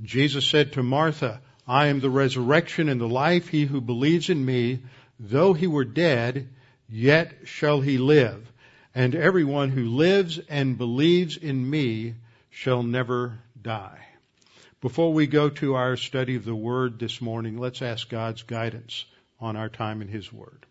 Jesus said to Martha, I am the resurrection and the life. He who believes in me, though he were dead, yet shall he live. And everyone who lives and believes in me shall never die. Before we go to our study of the Word this morning, let's ask God's guidance on our time in His Word.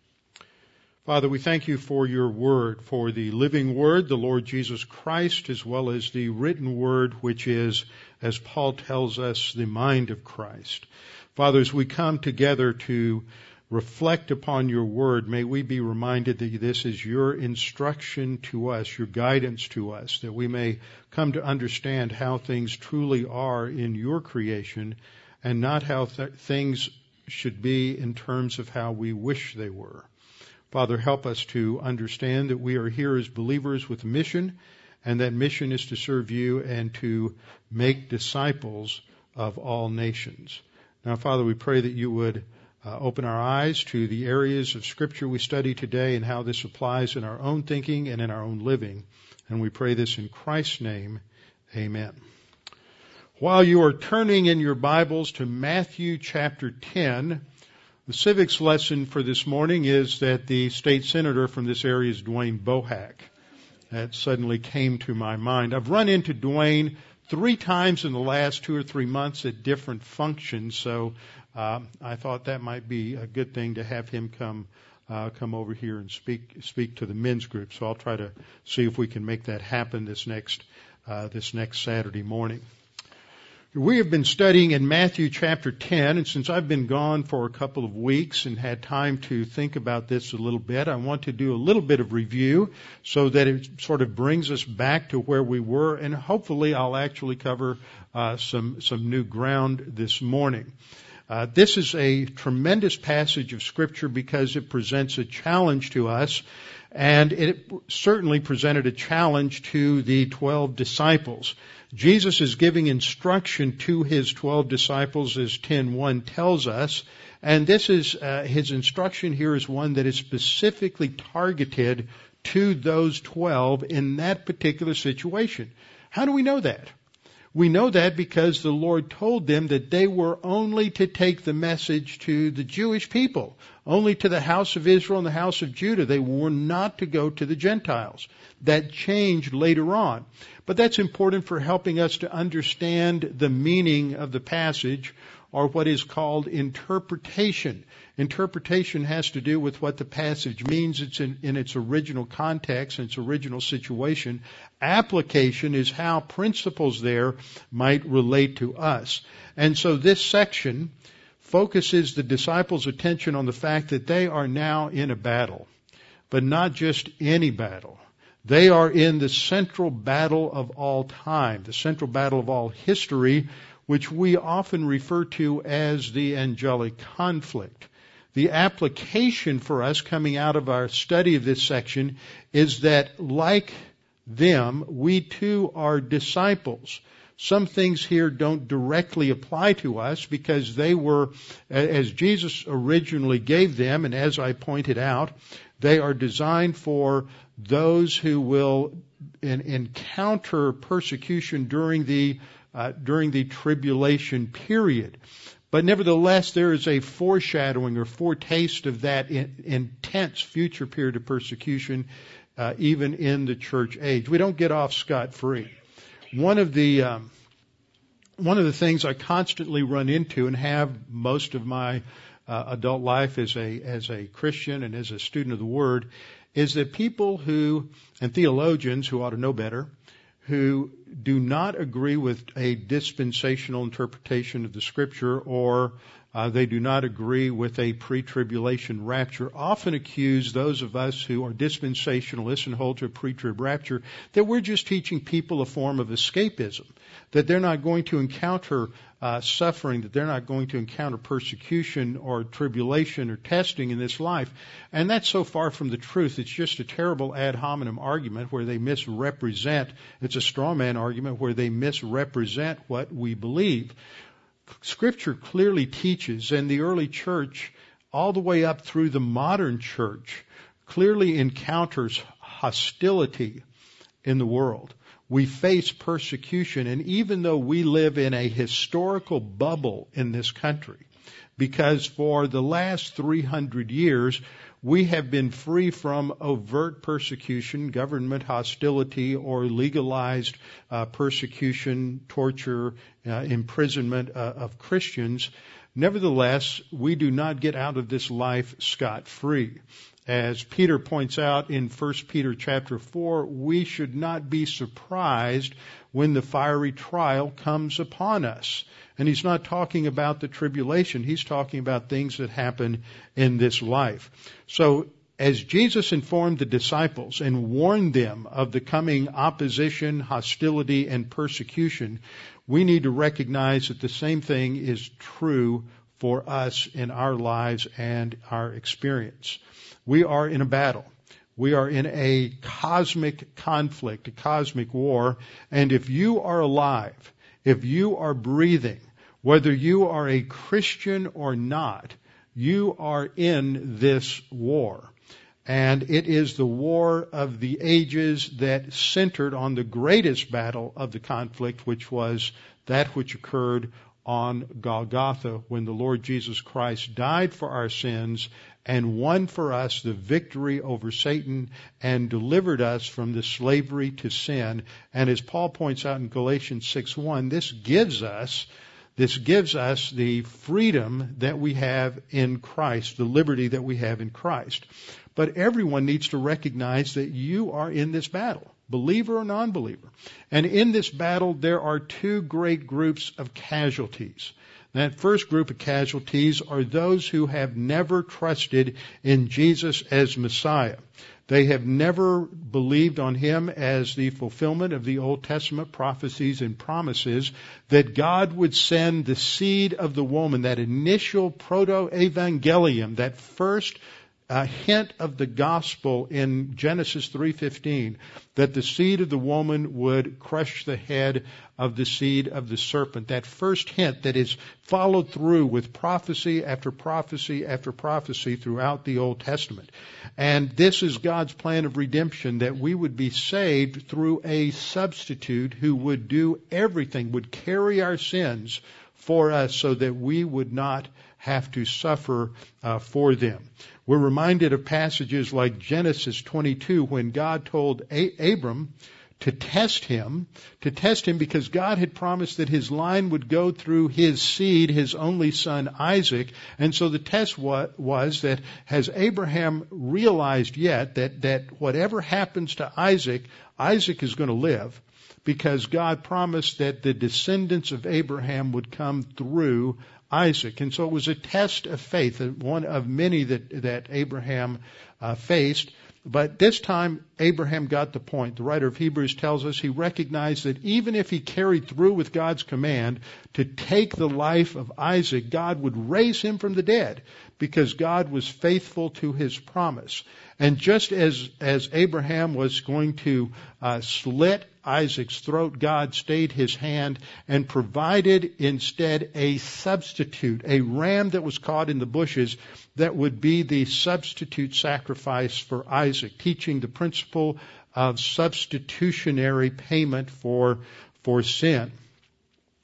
Father, we thank you for your Word, for the living Word, the Lord Jesus Christ, as well as the written Word, which is, as Paul tells us, the mind of Christ. Father, as we come together to reflect upon your word, may we be reminded that this is your instruction to us, your guidance to us, that we may come to understand how things truly are in your creation and not how th- things should be in terms of how we wish they were. Father, help us to understand that we are here as believers with a mission, and that mission is to serve you and to make disciples of all nations. Now, Father, we pray that you would uh, open our eyes to the areas of Scripture we study today and how this applies in our own thinking and in our own living. And we pray this in Christ's name. Amen. While you are turning in your Bibles to Matthew chapter 10, the civics lesson for this morning is that the state senator from this area is Dwayne Bohac. That suddenly came to my mind. I've run into Dwayne three times in the last two or three months at different functions, so uh, I thought that might be a good thing to have him come uh, come over here and speak speak to the men's group. So I'll try to see if we can make that happen this next uh, this next Saturday morning. We have been studying in Matthew chapter 10, and since I've been gone for a couple of weeks and had time to think about this a little bit, I want to do a little bit of review so that it sort of brings us back to where we were, and hopefully I'll actually cover uh, some some new ground this morning. Uh, this is a tremendous passage of Scripture because it presents a challenge to us, and it certainly presented a challenge to the twelve disciples. Jesus is giving instruction to his twelve disciples, as 10.1 tells us, and this is uh, his instruction here is one that is specifically targeted to those twelve in that particular situation. How do we know that? We know that because the Lord told them that they were only to take the message to the Jewish people, only to the house of Israel and the house of Judah. They were not to go to the Gentiles. That changed later on. But that's important for helping us to understand the meaning of the passage or what is called interpretation. Interpretation has to do with what the passage means it's in, in its original context, its original situation. Application is how principles there might relate to us. And so this section focuses the disciples' attention on the fact that they are now in a battle, but not just any battle. They are in the central battle of all time, the central battle of all history, which we often refer to as the angelic conflict. The application for us coming out of our study of this section is that like them, we too are disciples. Some things here don't directly apply to us because they were, as Jesus originally gave them, and as I pointed out, they are designed for those who will encounter persecution during the uh, during the tribulation period. But nevertheless, there is a foreshadowing or foretaste of that in, intense future period of persecution, uh, even in the church age. We don't get off scot free. One of the um, one of the things I constantly run into and have most of my uh, adult life as a as a Christian and as a student of the Word is that people who and theologians who ought to know better who do not agree with a dispensational interpretation of the scripture or Uh, they do not agree with a pre-tribulation rapture. Often accuse those of us who are dispensationalists and hold to a pre-trib rapture that we're just teaching people a form of escapism, that they're not going to encounter uh, suffering, that they're not going to encounter persecution or tribulation or testing in this life. And that's so far from the truth. It's just a terrible ad hominem argument where they misrepresent. It's a straw man argument where they misrepresent what we believe. Scripture clearly teaches, and the early church, all the way up through the modern church, clearly encounters hostility in the world we face persecution. And even though we live in a historical bubble in this country, because for the last 300 years, we have been free from overt persecution, government hostility, or legalized uh, persecution, torture, uh, imprisonment uh, of Christians. Nevertheless, we do not get out of this life scot free as Peter points out in 1 Peter chapter 4, we should not be surprised when the fiery trial comes upon us. And he's not talking about the tribulation, he's talking about things that happen in this life. So, as Jesus informed the disciples and warned them of the coming opposition, hostility, and persecution, we need to recognize that the same thing is true for us in our lives and our experience. We are in a battle. We are in a cosmic conflict, a cosmic war. And if you are alive, if you are breathing, whether you are a Christian or not, you are in this war. And it is the war of the ages that centered on the greatest battle of the conflict, which was that which occurred on Golgotha when the Lord Jesus Christ died for our sins and won for us the victory over Satan and delivered us from the slavery to sin. And as Paul points out in Galatians 6:1, this gives us this gives us the freedom that we have in Christ, the liberty that we have in Christ. But everyone needs to recognize that you are in this battle, believer or non-believer. And in this battle, there are two great groups of casualties. That first group of casualties are those who have never trusted in Jesus as Messiah. They have never believed on Him as the fulfillment of the Old Testament prophecies and promises that God would send the seed of the woman, that initial proto-evangelium, that first a hint of the gospel in Genesis 3:15 that the seed of the woman would crush the head of the seed of the serpent. That first hint that is followed through with prophecy after prophecy after prophecy throughout the Old Testament. And this is God's plan of redemption that we would be saved through a substitute who would do everything, would carry our sins for us so that we would not have to suffer uh, for them. We're reminded of passages like Genesis 22 when God told a- Abram to test him, to test him because God had promised that his line would go through his seed, his only son Isaac. And so the test was that has Abraham realized yet that, that whatever happens to Isaac, Isaac is going to live because God promised that the descendants of Abraham would come through Isaac. And so it was a test of faith, one of many that, that Abraham uh, faced. But this time, Abraham got the point. The writer of Hebrews tells us he recognized that even if he carried through with God's command to take the life of Isaac, God would raise him from the dead because God was faithful to his promise. And just as, as Abraham was going to uh, slit Isaac's throat, God stayed his hand and provided instead a substitute, a ram that was caught in the bushes that would be the substitute sacrifice for Isaac, teaching the principle of substitutionary payment for, for sin.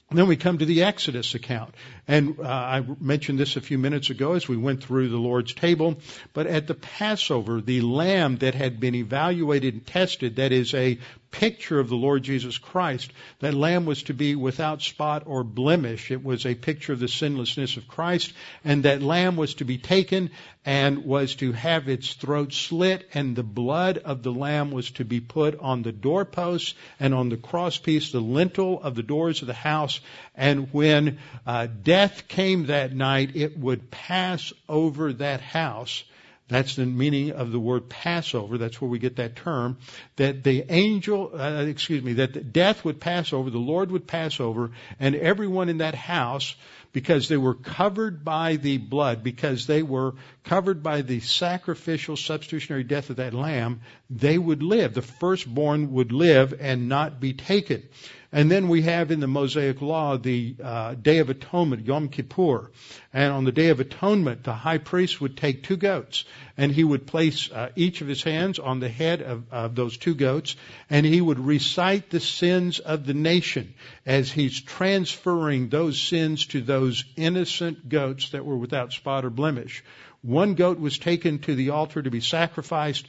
And then we come to the Exodus account. And uh, I mentioned this a few minutes ago as we went through the Lord's table. But at the Passover, the lamb that had been evaluated and tested, that is a picture of the Lord Jesus Christ. That lamb was to be without spot or blemish. It was a picture of the sinlessness of Christ. And that lamb was to be taken and was to have its throat slit and the blood of the lamb was to be put on the doorposts and on the crosspiece, the lintel of the doors of the house. And when uh, death came that night, it would pass over that house. That's the meaning of the word Passover. That's where we get that term. That the angel, uh, excuse me, that death would pass over, the Lord would pass over, and everyone in that house because they were covered by the blood, because they were covered by the sacrificial substitutionary death of that lamb, they would live. The firstborn would live and not be taken. And then we have in the Mosaic Law the uh, Day of Atonement, Yom Kippur. And on the Day of Atonement, the high priest would take two goats and he would place uh, each of his hands on the head of, of those two goats and he would recite the sins of the nation as he's transferring those sins to those innocent goats that were without spot or blemish. One goat was taken to the altar to be sacrificed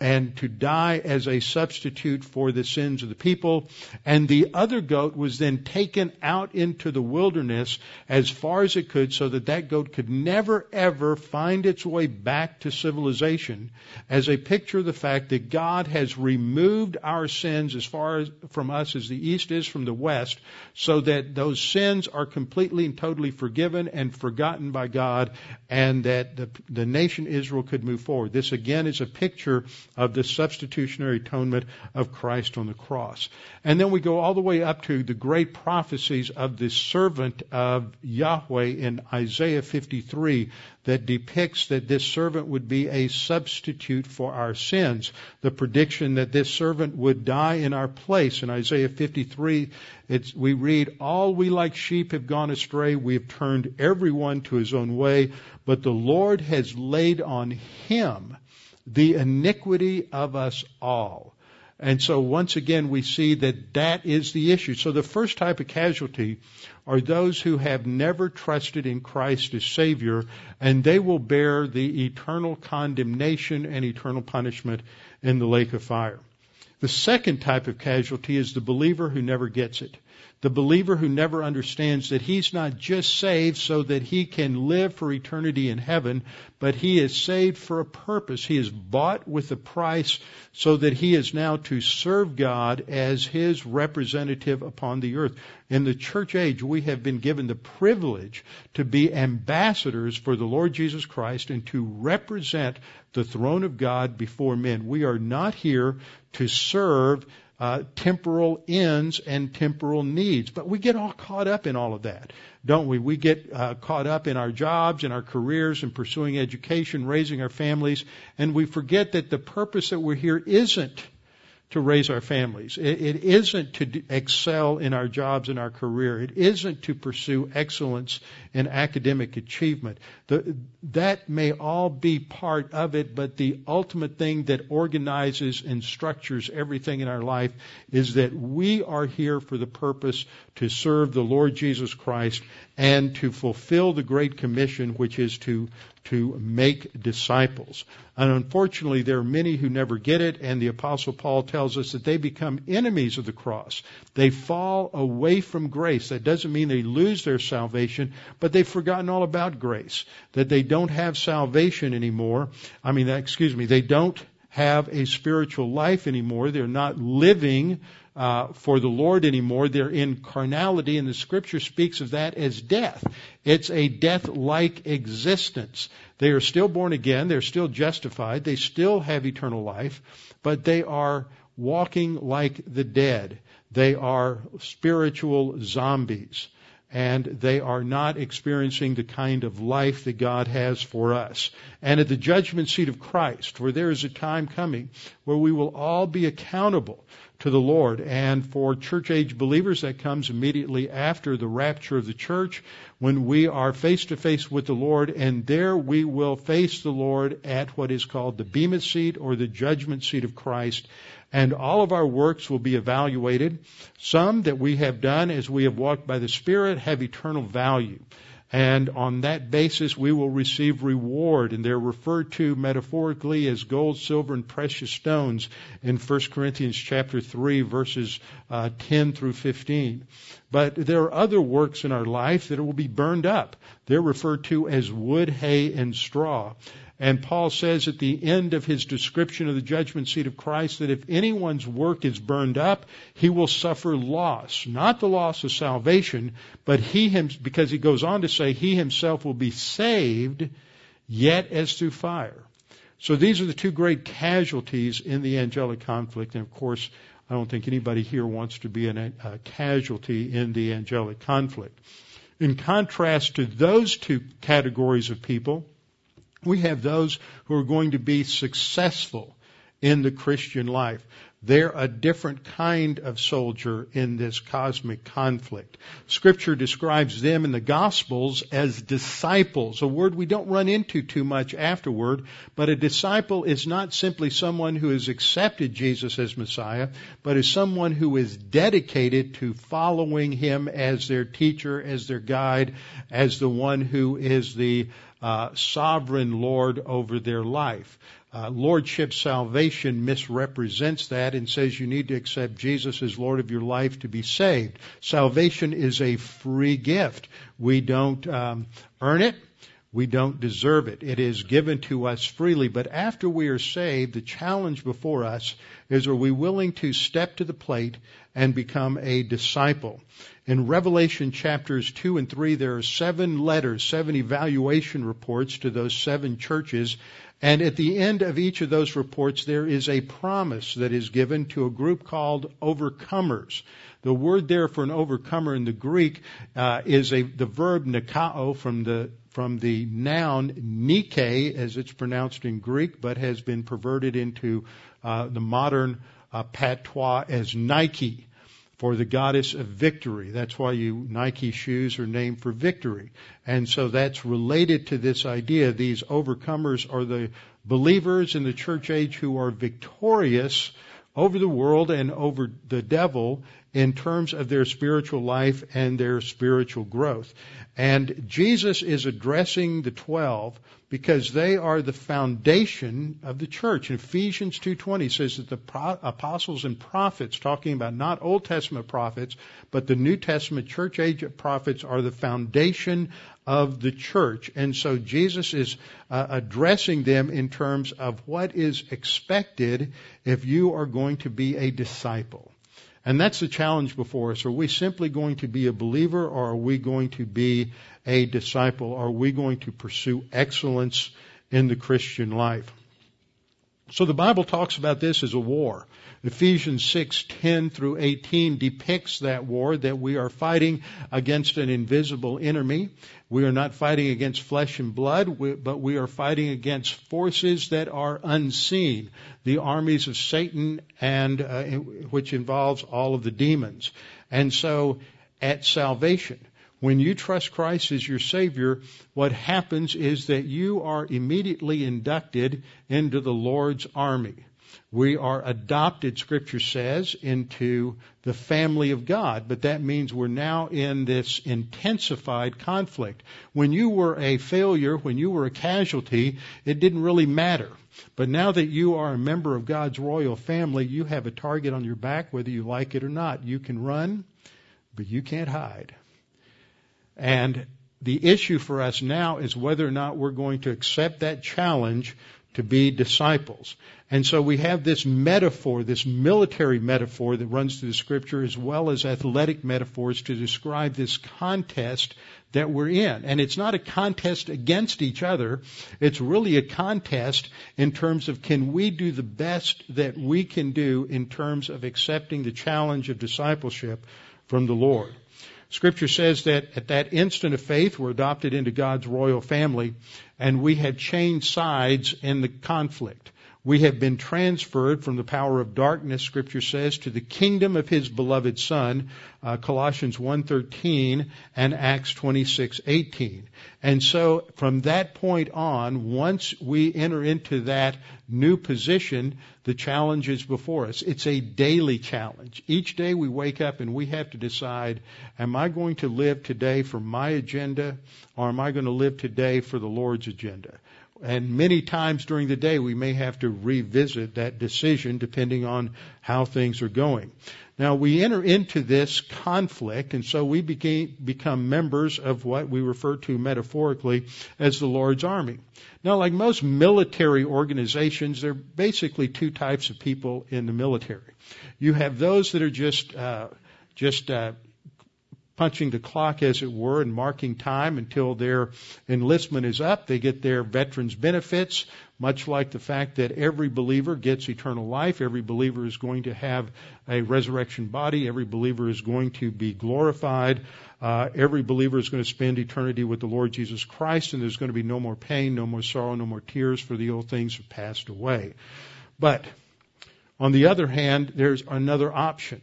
and to die as a substitute for the sins of the people. And the other goat was then taken out into the wilderness as far as it could so that that goat could never ever find its way back to civilization as a picture of the fact that God has removed our sins as far as, from us as the east is from the west so that those sins are completely and totally forgiven and forgotten by God and that the, the nation Israel could move forward. This again is a picture of the substitutionary atonement of Christ on the cross. And then we go all the way up to the great prophecies of the servant of Yahweh in Isaiah 53 that depicts that this servant would be a substitute for our sins. The prediction that this servant would die in our place. In Isaiah 53, we read, All we like sheep have gone astray. We have turned everyone to his own way. But the Lord has laid on him the iniquity of us all. And so once again, we see that that is the issue. So the first type of casualty are those who have never trusted in Christ as Savior, and they will bear the eternal condemnation and eternal punishment in the lake of fire. The second type of casualty is the believer who never gets it the believer who never understands that he's not just saved so that he can live for eternity in heaven, but he is saved for a purpose. He is bought with a price so that he is now to serve God as his representative upon the earth. In the church age, we have been given the privilege to be ambassadors for the Lord Jesus Christ and to represent the throne of God before men. We are not here to serve uh, temporal ends and temporal needs. But we get all caught up in all of that, don't we? We get uh, caught up in our jobs, in our careers, in pursuing education, raising our families, and we forget that the purpose that we're here isn't to raise our families. It, it isn't to excel in our jobs and our career. It isn't to pursue excellence in academic achievement. The, that may all be part of it, but the ultimate thing that organizes and structures everything in our life is that we are here for the purpose to serve the Lord Jesus Christ and to fulfill the Great Commission, which is to to make disciples. And unfortunately, there are many who never get it, and the Apostle Paul tells us that they become enemies of the cross. They fall away from grace. That doesn't mean they lose their salvation, but they've forgotten all about grace. That they don't have salvation anymore. I mean, excuse me, they don't have a spiritual life anymore. They're not living uh, for the Lord anymore. They're in carnality, and the Scripture speaks of that as death. It's a death-like existence. They are still born again. They're still justified. They still have eternal life, but they are walking like the dead. They are spiritual zombies and they are not experiencing the kind of life that God has for us. And at the judgment seat of Christ, where there is a time coming where we will all be accountable to the Lord. And for church age believers, that comes immediately after the rapture of the church when we are face to face with the Lord. And there we will face the Lord at what is called the Bema seat or the judgment seat of Christ and all of our works will be evaluated. Some that we have done as we have walked by the Spirit have eternal value. And on that basis, we will receive reward. And they're referred to metaphorically as gold, silver, and precious stones in 1 Corinthians chapter 3, verses uh, 10 through 15. But there are other works in our life that will be burned up. They're referred to as wood, hay, and straw. And Paul says at the end of his description of the judgment seat of Christ that if anyone's work is burned up, he will suffer loss. Not the loss of salvation, but he him, because he goes on to say he himself will be saved, yet as through fire. So these are the two great casualties in the angelic conflict. And of course, I don't think anybody here wants to be an, a casualty in the angelic conflict. In contrast to those two categories of people, we have those who are going to be successful in the Christian life. They're a different kind of soldier in this cosmic conflict. Scripture describes them in the Gospels as disciples, a word we don't run into too much afterward, but a disciple is not simply someone who has accepted Jesus as Messiah, but is someone who is dedicated to following Him as their teacher, as their guide, as the one who is the uh, sovereign Lord over their life. Uh, lordship salvation misrepresents that and says you need to accept Jesus as Lord of your life to be saved. Salvation is a free gift. We don't um, earn it. We don't deserve it. It is given to us freely. But after we are saved, the challenge before us is are we willing to step to the plate and become a disciple? In Revelation chapters 2 and 3, there are seven letters, seven evaluation reports to those seven churches. And at the end of each of those reports, there is a promise that is given to a group called overcomers. The word there for an overcomer in the Greek uh, is a, the verb nikao from the from the noun nike, as it's pronounced in Greek, but has been perverted into uh, the modern uh, patois as Nike for the goddess of victory. That's why you Nike shoes are named for victory. And so that's related to this idea. These overcomers are the believers in the church age who are victorious over the world and over the devil in terms of their spiritual life and their spiritual growth. And Jesus is addressing the 12 because they are the foundation of the church. Ephesians 2:20 says that the pro- apostles and prophets talking about not Old Testament prophets, but the New Testament church age prophets are the foundation of the church. And so Jesus is uh, addressing them in terms of what is expected if you are going to be a disciple. And that's the challenge before us. Are we simply going to be a believer or are we going to be a disciple? Are we going to pursue excellence in the Christian life? So the Bible talks about this as a war. Ephesians 6:10 through 18 depicts that war that we are fighting against an invisible enemy. We are not fighting against flesh and blood, but we are fighting against forces that are unseen, the armies of Satan and uh, which involves all of the demons. And so at salvation, when you trust Christ as your Savior, what happens is that you are immediately inducted into the Lord's army. We are adopted, Scripture says, into the family of God, but that means we're now in this intensified conflict. When you were a failure, when you were a casualty, it didn't really matter. But now that you are a member of God's royal family, you have a target on your back, whether you like it or not. You can run, but you can't hide. And the issue for us now is whether or not we're going to accept that challenge to be disciples. And so we have this metaphor, this military metaphor that runs through the scripture as well as athletic metaphors to describe this contest that we're in. And it's not a contest against each other. It's really a contest in terms of can we do the best that we can do in terms of accepting the challenge of discipleship from the Lord. Scripture says that at that instant of faith, we're adopted into God's royal family, and we have changed sides in the conflict. We have been transferred from the power of darkness, Scripture says, to the kingdom of His beloved Son, uh, Colossians 1.13 and Acts 26.18. And so from that point on, once we enter into that new position, the challenge is before us. It's a daily challenge. Each day we wake up and we have to decide, am I going to live today for my agenda or am I going to live today for the Lord's agenda? And many times during the day, we may have to revisit that decision depending on how things are going. Now, we enter into this conflict, and so we became, become members of what we refer to metaphorically as the Lord's army. Now, like most military organizations, there are basically two types of people in the military. You have those that are just uh, just uh, punching the clock, as it were, and marking time until their enlistment is up. They get their veterans benefits, much like the fact that every believer gets eternal life. Every believer is going to have a resurrection body. Every believer is going to be glorified. Uh, every believer is going to spend eternity with the Lord Jesus Christ, and there's going to be no more pain, no more sorrow, no more tears, for the old things have passed away. But on the other hand, there's another option.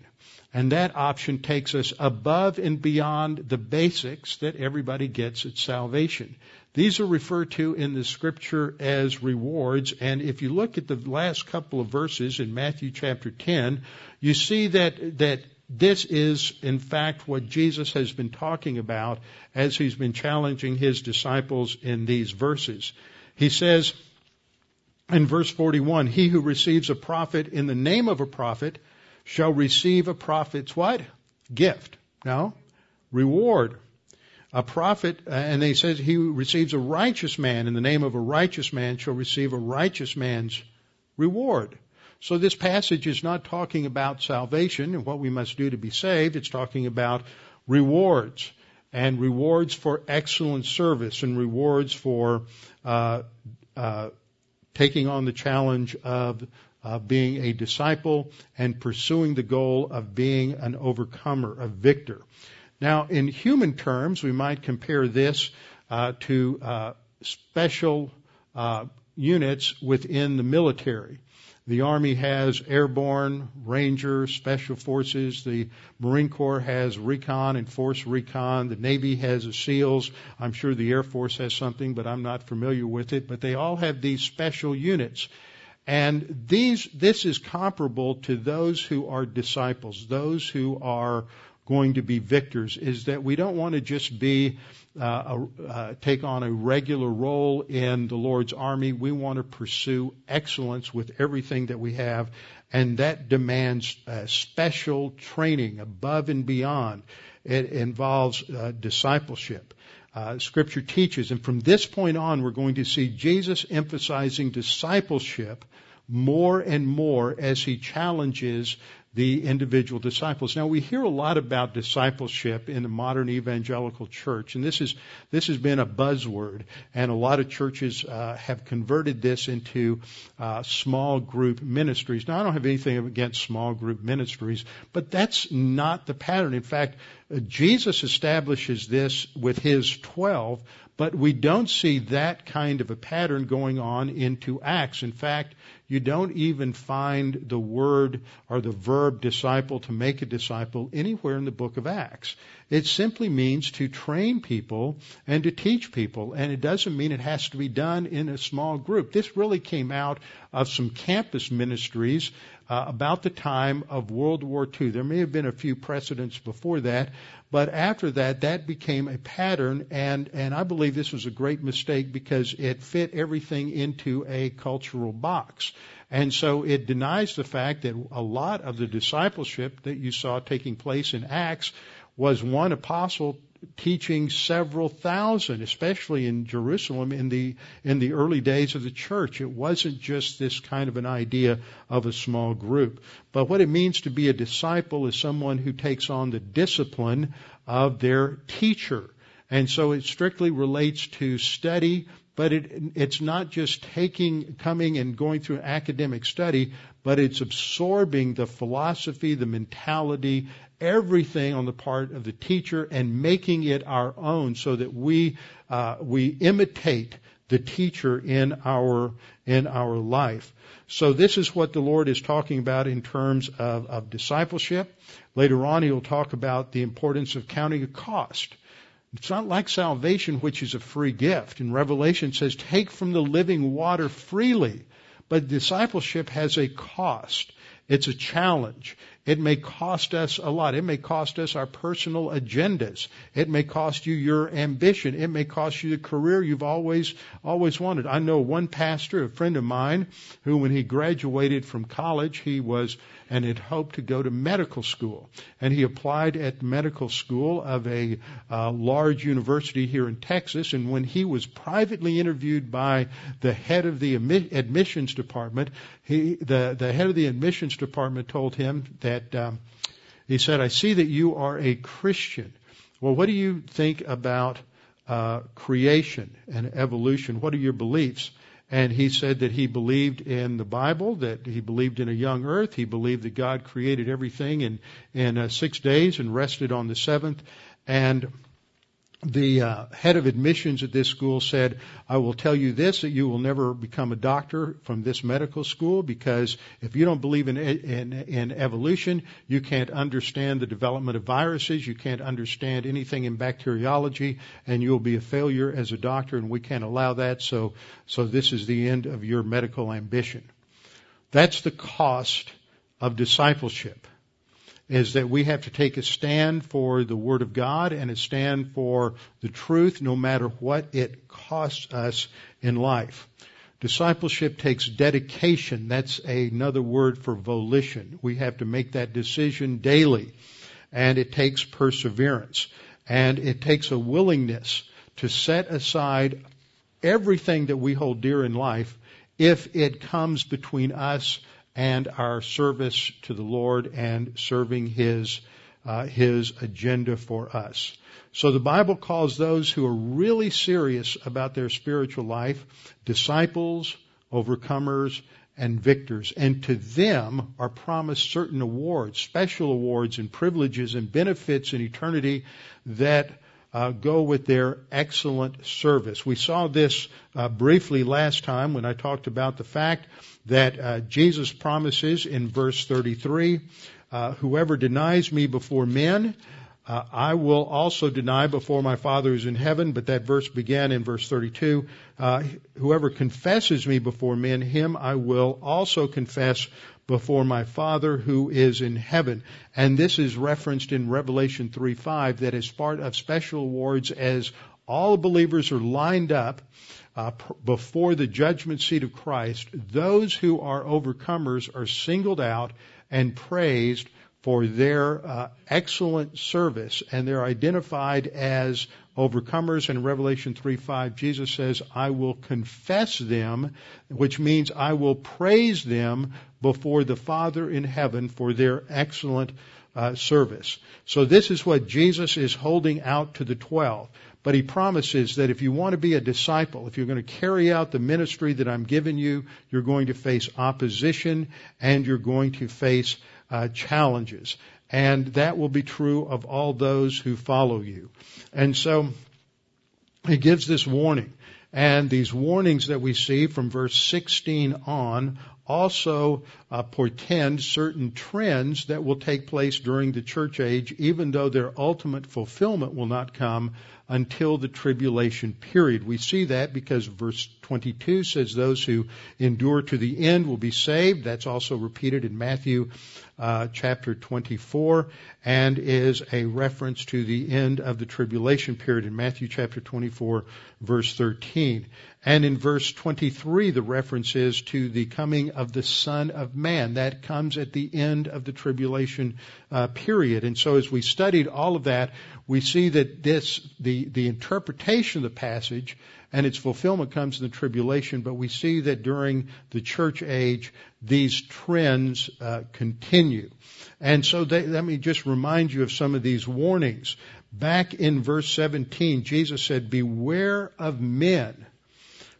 And that option takes us above and beyond the basics that everybody gets at salvation. These are referred to in the scripture as rewards. And if you look at the last couple of verses in Matthew chapter 10, you see that, that this is in fact what Jesus has been talking about as he's been challenging his disciples in these verses. He says in verse 41, he who receives a prophet in the name of a prophet shall receive a prophet's what? Gift. No? Reward. A prophet, uh, and they says he receives a righteous man in the name of a righteous man shall receive a righteous man's reward. So this passage is not talking about salvation and what we must do to be saved. It's talking about rewards and rewards for excellent service and rewards for uh, uh, taking on the challenge of of being a disciple and pursuing the goal of being an overcomer, a victor. Now, in human terms, we might compare this uh, to uh, special uh, units within the military. The Army has airborne, ranger, special forces. The Marine Corps has recon and force recon. The Navy has the SEALs. I'm sure the Air Force has something, but I'm not familiar with it. But they all have these special units. And these, this is comparable to those who are disciples, those who are going to be victors, is that we don't want to just be, uh, a, uh, take on a regular role in the Lord's army. We want to pursue excellence with everything that we have, and that demands uh, special training above and beyond. It involves uh, discipleship. Uh, scripture teaches. And from this point on, we're going to see Jesus emphasizing discipleship more and more as he challenges the individual disciples. Now we hear a lot about discipleship in the modern evangelical church, and this is this has been a buzzword, and a lot of churches uh, have converted this into uh, small group ministries. Now I don't have anything against small group ministries, but that's not the pattern. In fact, Jesus establishes this with his twelve, but we don't see that kind of a pattern going on into Acts. In fact, you don't even find the word or the verb disciple to make a disciple anywhere in the book of Acts. It simply means to train people and to teach people, and it doesn't mean it has to be done in a small group. This really came out of some campus ministries uh, about the time of World War II. There may have been a few precedents before that, but after that, that became a pattern, and, and I believe this was a great mistake because it fit everything into a cultural box. And so it denies the fact that a lot of the discipleship that you saw taking place in Acts was one apostle teaching several thousand, especially in Jerusalem in the in the early days of the church. It wasn't just this kind of an idea of a small group. But what it means to be a disciple is someone who takes on the discipline of their teacher. And so it strictly relates to study, but it, it's not just taking, coming and going through academic study, but it's absorbing the philosophy, the mentality, everything on the part of the teacher and making it our own so that we uh, we imitate the teacher in our in our life. So this is what the Lord is talking about in terms of, of discipleship. Later on, he'll talk about the importance of counting a cost. It's not like salvation, which is a free gift. In Revelation, says, "Take from the living water freely." But discipleship has a cost. It's a challenge. It may cost us a lot. It may cost us our personal agendas. It may cost you your ambition. It may cost you the career you've always, always wanted. I know one pastor, a friend of mine, who when he graduated from college, he was and had hoped to go to medical school. And he applied at medical school of a uh, large university here in Texas. And when he was privately interviewed by the head of the admissions department, he, the, the head of the admissions department told him that, um, he said, I see that you are a Christian. Well, what do you think about uh, creation and evolution? What are your beliefs? And he said that he believed in the Bible, that he believed in a young earth, he believed that God created everything in, in uh, six days and rested on the seventh. And the uh, head of admissions at this school said, I will tell you this, that you will never become a doctor from this medical school because if you don't believe in, in, in evolution, you can't understand the development of viruses, you can't understand anything in bacteriology, and you'll be a failure as a doctor, and we can't allow that, so, so this is the end of your medical ambition. That's the cost of discipleship is that we have to take a stand for the Word of God and a stand for the truth no matter what it costs us in life. Discipleship takes dedication. That's another word for volition. We have to make that decision daily. And it takes perseverance. And it takes a willingness to set aside everything that we hold dear in life if it comes between us and our service to the Lord and serving His uh, His agenda for us. So the Bible calls those who are really serious about their spiritual life disciples, overcomers, and victors. And to them are promised certain awards, special awards and privileges and benefits in eternity that uh, go with their excellent service. We saw this uh, briefly last time when I talked about the fact that uh, Jesus promises in verse 33, uh, whoever denies me before men, uh, I will also deny before my Father who's in heaven. But that verse began in verse 32. Uh, whoever confesses me before men, him I will also confess before my Father who is in heaven. And this is referenced in Revelation 3:5 that as part of special awards as all believers are lined up uh, before the judgment seat of Christ, those who are overcomers are singled out and praised for their uh, excellent service, and they're identified as overcomers. In Revelation 3:5, Jesus says, "I will confess them," which means I will praise them before the Father in heaven for their excellent uh, service. So this is what Jesus is holding out to the twelve. But he promises that if you want to be a disciple, if you're going to carry out the ministry that I'm giving you, you're going to face opposition and you're going to face uh, challenges. And that will be true of all those who follow you. And so he gives this warning. And these warnings that we see from verse 16 on also uh, portend certain trends that will take place during the church age, even though their ultimate fulfillment will not come until the tribulation period. We see that because verse 22 says those who endure to the end will be saved. That's also repeated in Matthew uh, chapter 24 and is a reference to the end of the tribulation period in Matthew chapter 24 verse 13. And in verse 23, the reference is to the coming of the Son of Man. That comes at the end of the tribulation uh, period. And so as we studied all of that, we see that this, the, the interpretation of the passage and its fulfillment comes in the tribulation, but we see that during the church age, these trends uh, continue. And so they, let me just remind you of some of these warnings. Back in verse 17, Jesus said, beware of men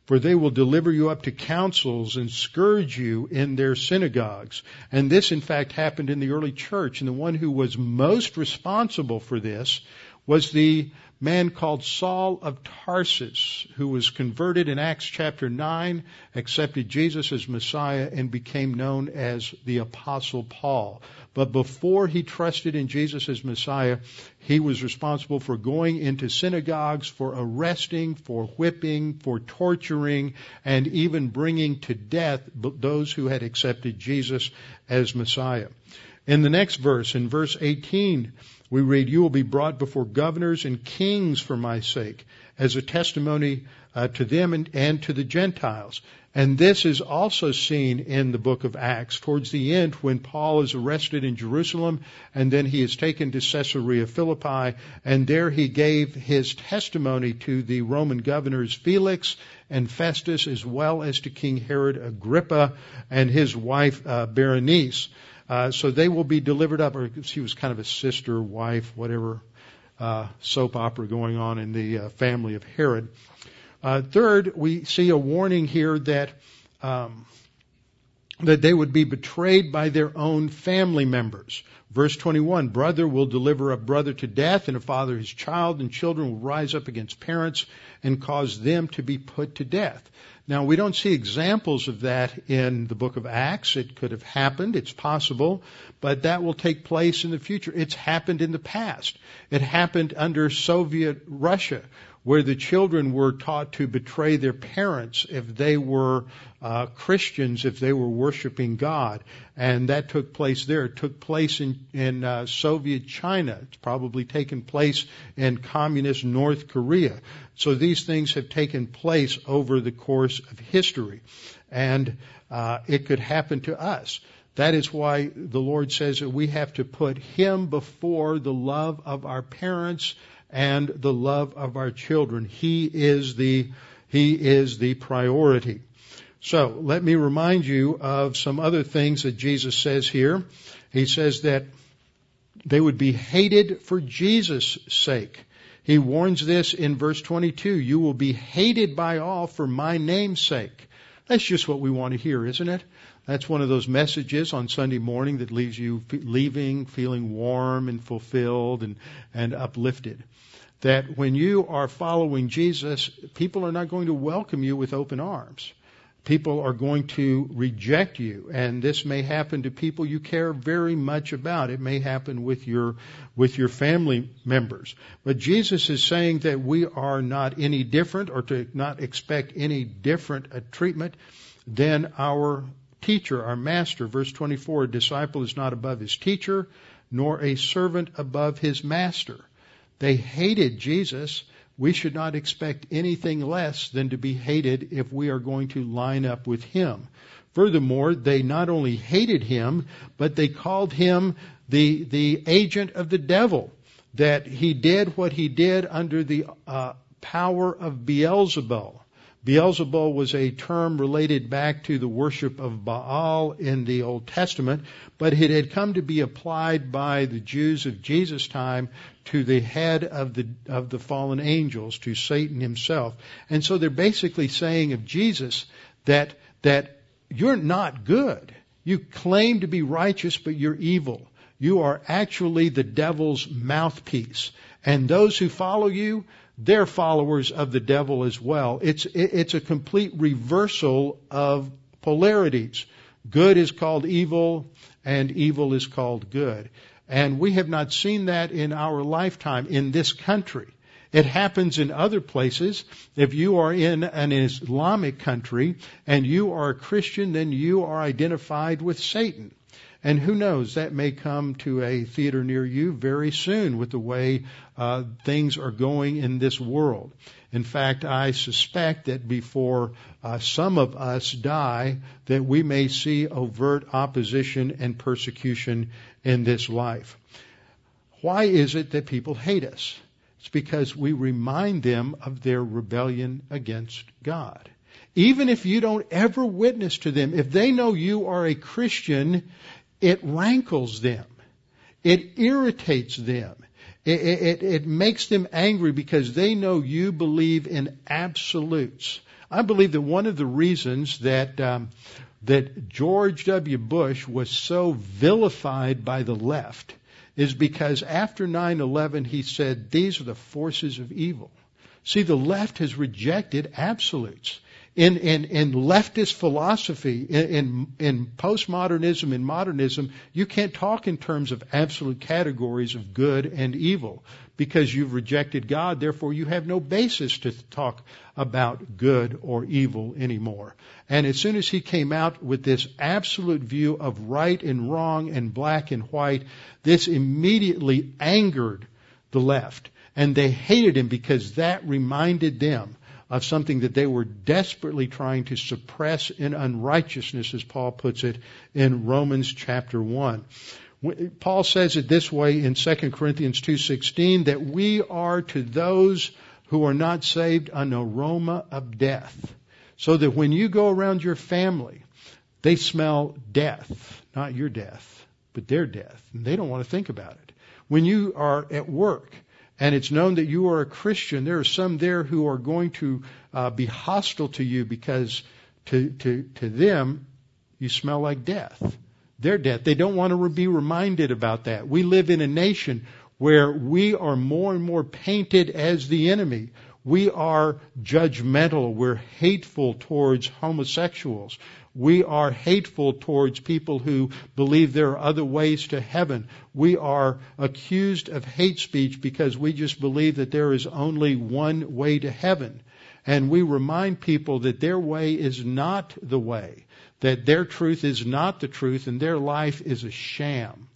for they will deliver you up to councils and scourge you in their synagogues. And this, in fact, happened in the early church. And the one who was most responsible for this was the man called Saul of Tarsus, who was converted in Acts chapter 9, accepted Jesus as Messiah, and became known as the Apostle Paul. But before he trusted in Jesus as Messiah, he was responsible for going into synagogues, for arresting, for whipping, for torturing, and even bringing to death those who had accepted Jesus as Messiah. In the next verse, in verse 18, we read, You will be brought before governors and kings for my sake, as a testimony uh, to them and, and to the Gentiles. And this is also seen in the book of Acts towards the end when Paul is arrested in Jerusalem and then he is taken to Caesarea Philippi and there he gave his testimony to the Roman governors Felix and Festus as well as to King Herod Agrippa and his wife uh, Berenice. Uh, so they will be delivered up, or she was kind of a sister, wife, whatever uh, soap opera going on in the uh, family of Herod. Uh, third, we see a warning here that um, that they would be betrayed by their own family members. Verse 21, brother will deliver a brother to death and a father his child and children will rise up against parents and cause them to be put to death. Now we don't see examples of that in the book of Acts. It could have happened. It's possible, but that will take place in the future. It's happened in the past. It happened under Soviet Russia where the children were taught to betray their parents if they were uh, Christians, if they were worshiping God. And that took place there. It took place in, in uh, Soviet China. It's probably taken place in communist North Korea. So these things have taken place over the course of history. And uh, it could happen to us. That is why the Lord says that we have to put Him before the love of our parents, and the love of our children. He is the, He is the priority. So let me remind you of some other things that Jesus says here. He says that they would be hated for Jesus' sake. He warns this in verse 22. You will be hated by all for my name's sake. That's just what we want to hear, isn't it? That's one of those messages on Sunday morning that leaves you leaving feeling warm and fulfilled and, and uplifted that when you are following Jesus, people are not going to welcome you with open arms. People are going to reject you, and this may happen to people you care very much about. It may happen with your with your family members. But Jesus is saying that we are not any different, or to not expect any different treatment than our teacher, our master. Verse 24: A disciple is not above his teacher, nor a servant above his master. They hated Jesus. We should not expect anything less than to be hated if we are going to line up with Him. Furthermore, they not only hated Him, but they called Him the, the agent of the devil. That He did what He did under the uh, power of Beelzebul. Beelzebul was a term related back to the worship of Baal in the Old Testament, but it had come to be applied by the Jews of Jesus' time to the head of the of the fallen angels, to Satan himself. And so they're basically saying of Jesus that that you're not good. You claim to be righteous, but you're evil. You are actually the devil's mouthpiece. And those who follow you, they're followers of the devil as well. It's, it's a complete reversal of polarities. Good is called evil, and evil is called good. And we have not seen that in our lifetime in this country. It happens in other places. If you are in an Islamic country and you are a Christian, then you are identified with Satan. And who knows, that may come to a theater near you very soon with the way uh, things are going in this world. In fact, I suspect that before uh, some of us die, that we may see overt opposition and persecution in this life. Why is it that people hate us? It's because we remind them of their rebellion against God. Even if you don't ever witness to them, if they know you are a Christian, it rankles them. It irritates them. It, it, it, makes them angry because they know you believe in absolutes. I believe that one of the reasons that um, that George W. Bush was so vilified by the left is because after 9/11 he said these are the forces of evil. See, the left has rejected absolutes. In, in, in leftist philosophy, in, in, in postmodernism and modernism, you can't talk in terms of absolute categories of good and evil because you've rejected God. Therefore, you have no basis to talk about good or evil anymore. And as soon as he came out with this absolute view of right and wrong and black and white, this immediately angered the left. And they hated him because that reminded them of something that they were desperately trying to suppress in unrighteousness, as Paul puts it in Romans chapter 1. Paul says it this way in 2 Corinthians 2:16 that we are to those who are not saved an aroma of death. So that when you go around your family, they smell death, not your death, but their death. And they don't want to think about it. When you are at work and it's known that you are a Christian, there are some there who are going to uh, be hostile to you because to, to, to them, you smell like death their death. They don't want to be reminded about that. We live in a nation where we are more and more painted as the enemy. We are judgmental. We're hateful towards homosexuals. We are hateful towards people who believe there are other ways to heaven. We are accused of hate speech because we just believe that there is only one way to heaven. And we remind people that their way is not the way that their truth is not the truth and their life is a sham.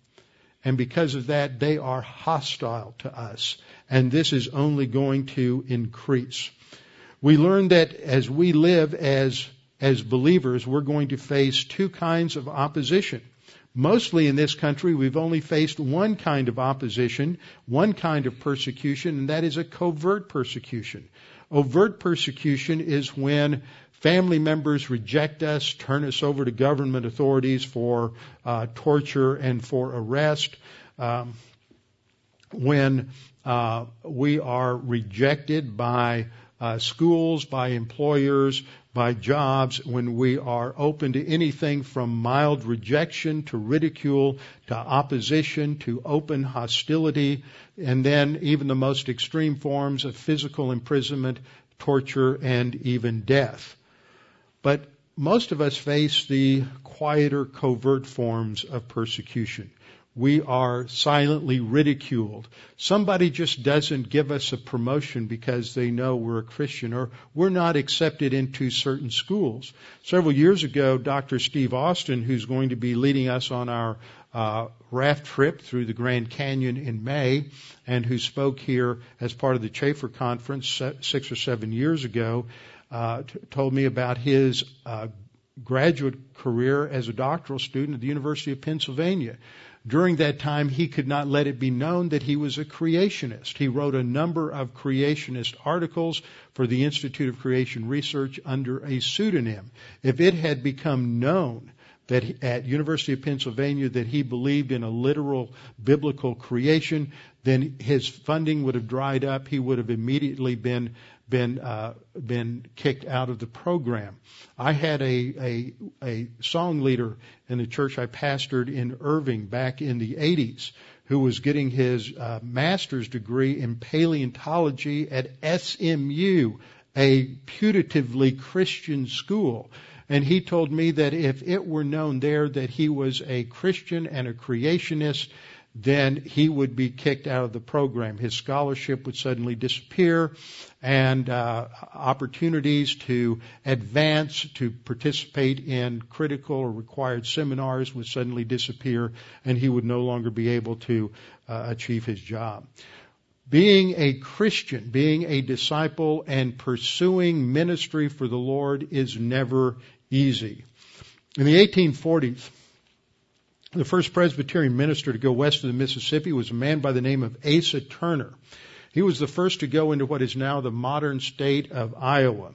And because of that, they are hostile to us. And this is only going to increase. We learn that as we live as, as believers, we're going to face two kinds of opposition. Mostly in this country, we've only faced one kind of opposition, one kind of persecution, and that is a covert persecution. Overt persecution is when family members reject us, turn us over to government authorities for uh, torture and for arrest. Um, when uh, we are rejected by uh, schools, by employers, by jobs, when we are open to anything from mild rejection to ridicule to opposition to open hostility, and then even the most extreme forms of physical imprisonment, torture, and even death. But most of us face the quieter, covert forms of persecution. We are silently ridiculed. Somebody just doesn't give us a promotion because they know we're a Christian or we're not accepted into certain schools. Several years ago, Dr. Steve Austin, who's going to be leading us on our uh, raft trip through the Grand Canyon in May and who spoke here as part of the Chafer Conference six or seven years ago, uh, t- told me about his uh, graduate career as a doctoral student at the University of Pennsylvania. During that time, he could not let it be known that he was a creationist. He wrote a number of creationist articles for the Institute of Creation Research under a pseudonym. If it had become known that at University of Pennsylvania that he believed in a literal biblical creation, then his funding would have dried up. He would have immediately been been uh, been kicked out of the program. I had a, a a song leader in the church I pastored in Irving back in the 80s who was getting his uh, master's degree in paleontology at SMU, a putatively Christian school. And he told me that if it were known there that he was a Christian and a creationist, then he would be kicked out of the program. His scholarship would suddenly disappear, and uh, opportunities to advance, to participate in critical or required seminars would suddenly disappear, and he would no longer be able to uh, achieve his job. Being a Christian, being a disciple, and pursuing ministry for the Lord is never easy. In the 1840s, the first Presbyterian minister to go west of the Mississippi was a man by the name of Asa Turner. He was the first to go into what is now the modern state of Iowa.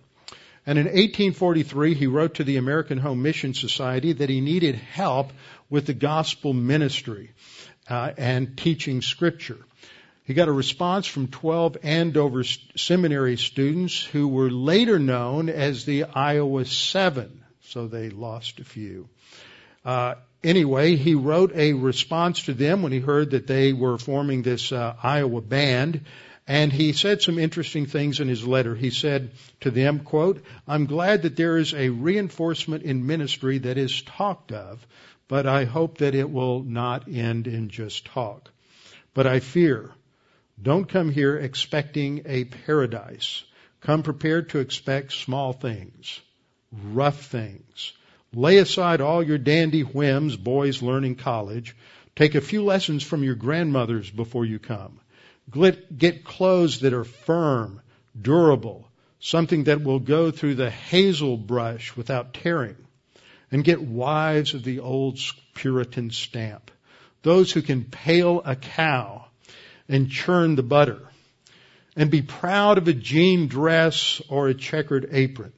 And in 1843, he wrote to the American Home Mission Society that he needed help with the gospel ministry uh, and teaching scripture. He got a response from 12 Andover seminary students who were later known as the Iowa Seven, so they lost a few. Uh, anyway, he wrote a response to them when he heard that they were forming this uh, Iowa band. And he said some interesting things in his letter. He said to them, quote, I'm glad that there is a reinforcement in ministry that is talked of, but I hope that it will not end in just talk. But I fear, don't come here expecting a paradise. Come prepared to expect small things, rough things. Lay aside all your dandy whims, boys learning college. Take a few lessons from your grandmothers before you come. Get clothes that are firm, durable, something that will go through the hazel brush without tearing. And get wives of the old Puritan stamp. Those who can pale a cow and churn the butter. And be proud of a jean dress or a checkered apron.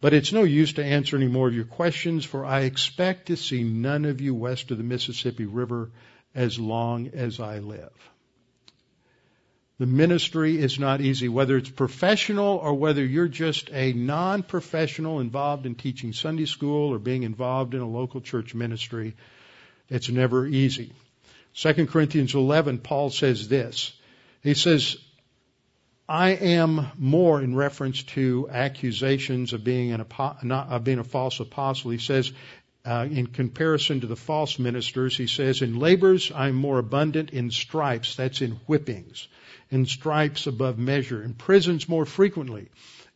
But it's no use to answer any more of your questions, for I expect to see none of you west of the Mississippi River as long as I live. The ministry is not easy, whether it's professional or whether you're just a non-professional involved in teaching Sunday school or being involved in a local church ministry. It's never easy. 2 Corinthians 11, Paul says this. He says, I am more in reference to accusations of being, an, of being a false apostle. He says, uh, in comparison to the false ministers, he says, in labors I'm more abundant in stripes, that's in whippings in stripes above measure, in prisons more frequently,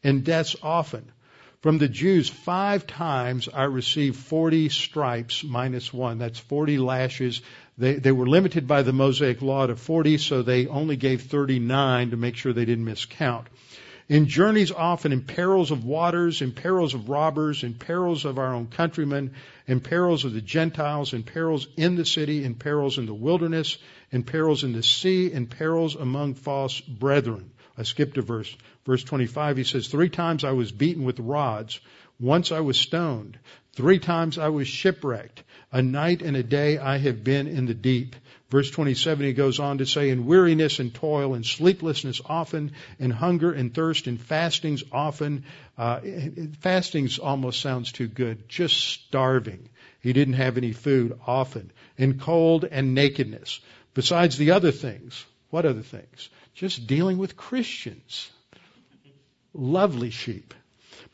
in deaths often. From the Jews, five times I received 40 stripes minus one. That's 40 lashes. They, they were limited by the Mosaic law to 40, so they only gave 39 to make sure they didn't miscount. In journeys often, in perils of waters, in perils of robbers, in perils of our own countrymen, in perils of the Gentiles, in perils in the city, in perils in the wilderness, in perils in the sea, in perils among false brethren. I skipped a verse. Verse 25, he says, Three times I was beaten with rods. Once I was stoned. Three times I was shipwrecked. A night and a day I have been in the deep. Verse 27, he goes on to say, in weariness and toil and sleeplessness often, in hunger and thirst and fastings often. Uh, fastings almost sounds too good. Just starving. He didn't have any food often. In cold and nakedness. Besides the other things. What other things? Just dealing with Christians. Lovely sheep.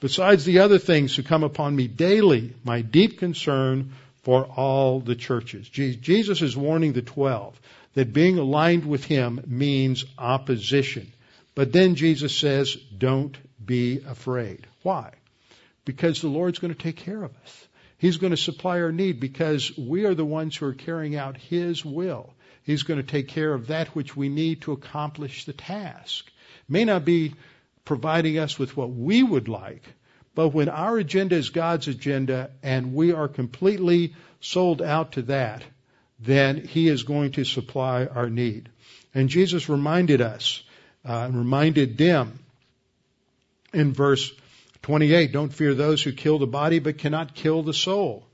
Besides the other things who come upon me daily, my deep concern for all the churches. Jesus is warning the twelve that being aligned with him means opposition. But then Jesus says, don't be afraid. Why? Because the Lord's going to take care of us. He's going to supply our need because we are the ones who are carrying out His will. He's going to take care of that which we need to accomplish the task. May not be providing us with what we would like, but when our agenda is God's agenda and we are completely sold out to that, then He is going to supply our need. And Jesus reminded us, uh, reminded them in verse 28, don't fear those who kill the body but cannot kill the soul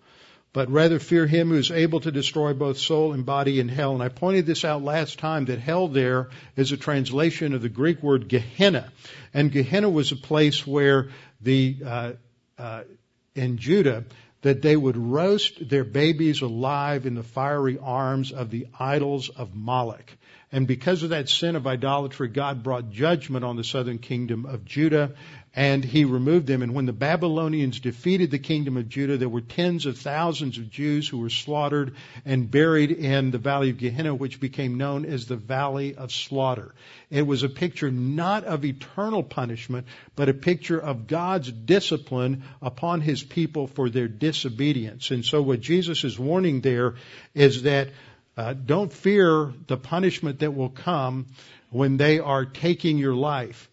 but rather fear him who is able to destroy both soul and body in hell. And I pointed this out last time that hell there is a translation of the Greek word Gehenna. And Gehenna was a place where the, uh, uh, in Judah, that they would roast their babies alive in the fiery arms of the idols of Moloch. And because of that sin of idolatry, God brought judgment on the southern kingdom of Judah and he removed them. And when the Babylonians defeated the kingdom of Judah, there were tens of thousands of Jews who were slaughtered and buried in the valley of Gehenna, which became known as the valley of slaughter. It was a picture not of eternal punishment, but a picture of God's discipline upon his people for their disobedience. And so what Jesus is warning there is that uh, don't fear the punishment that will come when they are taking your life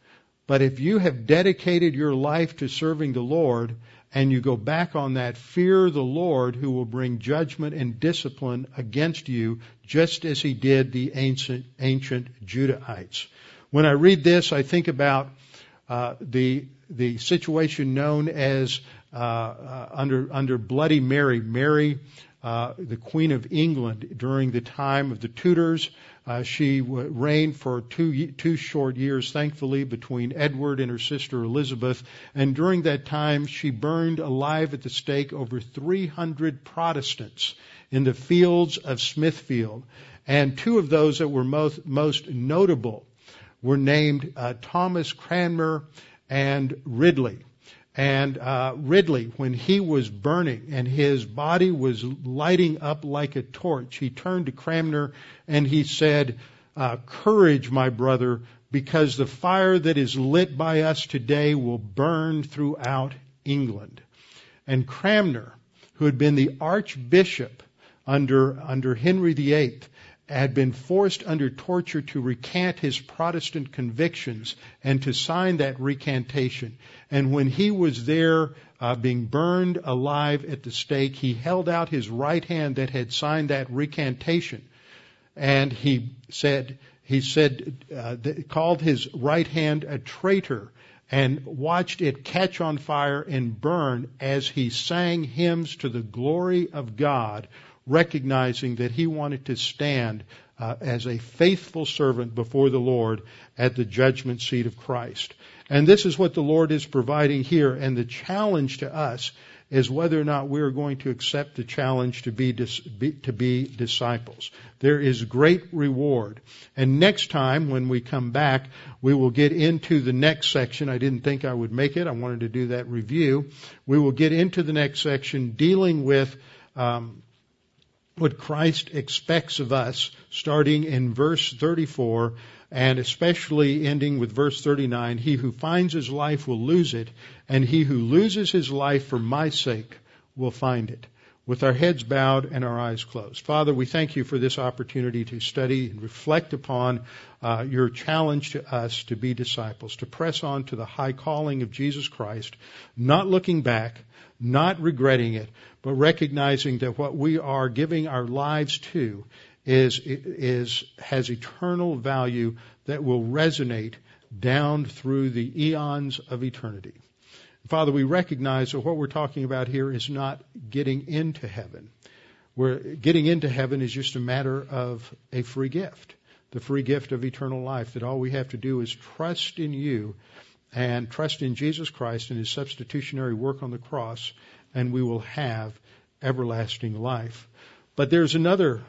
but if you have dedicated your life to serving the Lord and you go back on that, fear the Lord who will bring judgment and discipline against you, just as he did the ancient, ancient Judahites. When I read this, I think about uh, the the situation known as uh, uh, under under Bloody Mary, Mary, uh, the Queen of England, during the time of the Tudors. Uh, she w- reigned for two, two short years, thankfully, between Edward and her sister Elizabeth. And during that time, she burned alive at the stake over 300 Protestants in the fields of Smithfield. And two of those that were most, most notable were named uh, Thomas Cranmer and Ridley. And uh, Ridley, when he was burning and his body was lighting up like a torch, he turned to Cranmer and he said, uh, Courage, my brother, because the fire that is lit by us today will burn throughout England. And Cranmer, who had been the Archbishop under, under Henry VIII, had been forced under torture to recant his Protestant convictions and to sign that recantation. And when he was there uh, being burned alive at the stake, he held out his right hand that had signed that recantation, and he said, he said, uh, called his right hand a traitor and watched it catch on fire and burn as he sang hymns to the glory of God recognizing that he wanted to stand uh, as a faithful servant before the Lord at the judgment seat of Christ. And this is what the Lord is providing here. And the challenge to us is whether or not we are going to accept the challenge to be, be, to be disciples. There is great reward. And next time when we come back, we will get into the next section. I didn't think I would make it. I wanted to do that review. We will get into the next section dealing with um, what Christ expects of us, starting in verse 34 and especially ending with verse 39 He who finds his life will lose it, and he who loses his life for my sake will find it. With our heads bowed and our eyes closed. Father, we thank you for this opportunity to study and reflect upon uh, your challenge to us to be disciples, to press on to the high calling of Jesus Christ, not looking back, not regretting it, but recognizing that what we are giving our lives to is, is, has eternal value that will resonate down through the eons of eternity. Father, we recognize that what we're talking about here is not getting into heaven. Where getting into heaven is just a matter of a free gift, the free gift of eternal life, that all we have to do is trust in you and trust in Jesus Christ and his substitutionary work on the cross, and we will have everlasting life. But there's another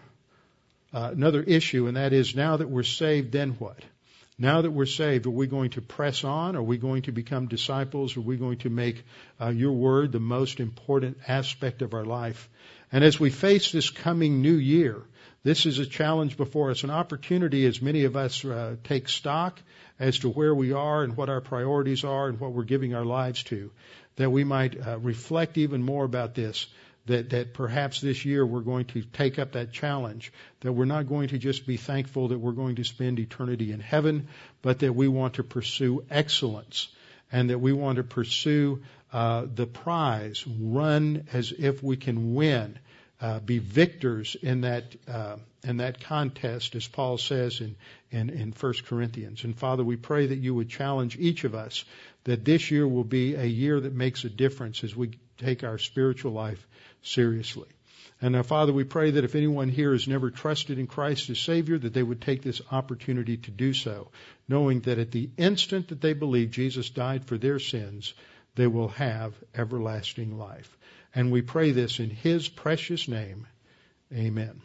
uh, another issue, and that is now that we're saved, then what? Now that we're saved, are we going to press on? Are we going to become disciples? Are we going to make uh, your word the most important aspect of our life? And as we face this coming new year, this is a challenge before us, an opportunity as many of us uh, take stock as to where we are and what our priorities are and what we're giving our lives to, that we might uh, reflect even more about this that, that perhaps this year we're going to take up that challenge, that we're not going to just be thankful that we're going to spend eternity in heaven, but that we want to pursue excellence and that we want to pursue uh, the prize, run as if we can win, uh, be victors in that uh, in that contest, as Paul says in, in in 1 Corinthians. And Father, we pray that you would challenge each of us that this year will be a year that makes a difference as we take our spiritual life seriously. And now, Father, we pray that if anyone here has never trusted in Christ as Savior, that they would take this opportunity to do so, knowing that at the instant that they believe Jesus died for their sins, they will have everlasting life. And we pray this in His precious name. Amen.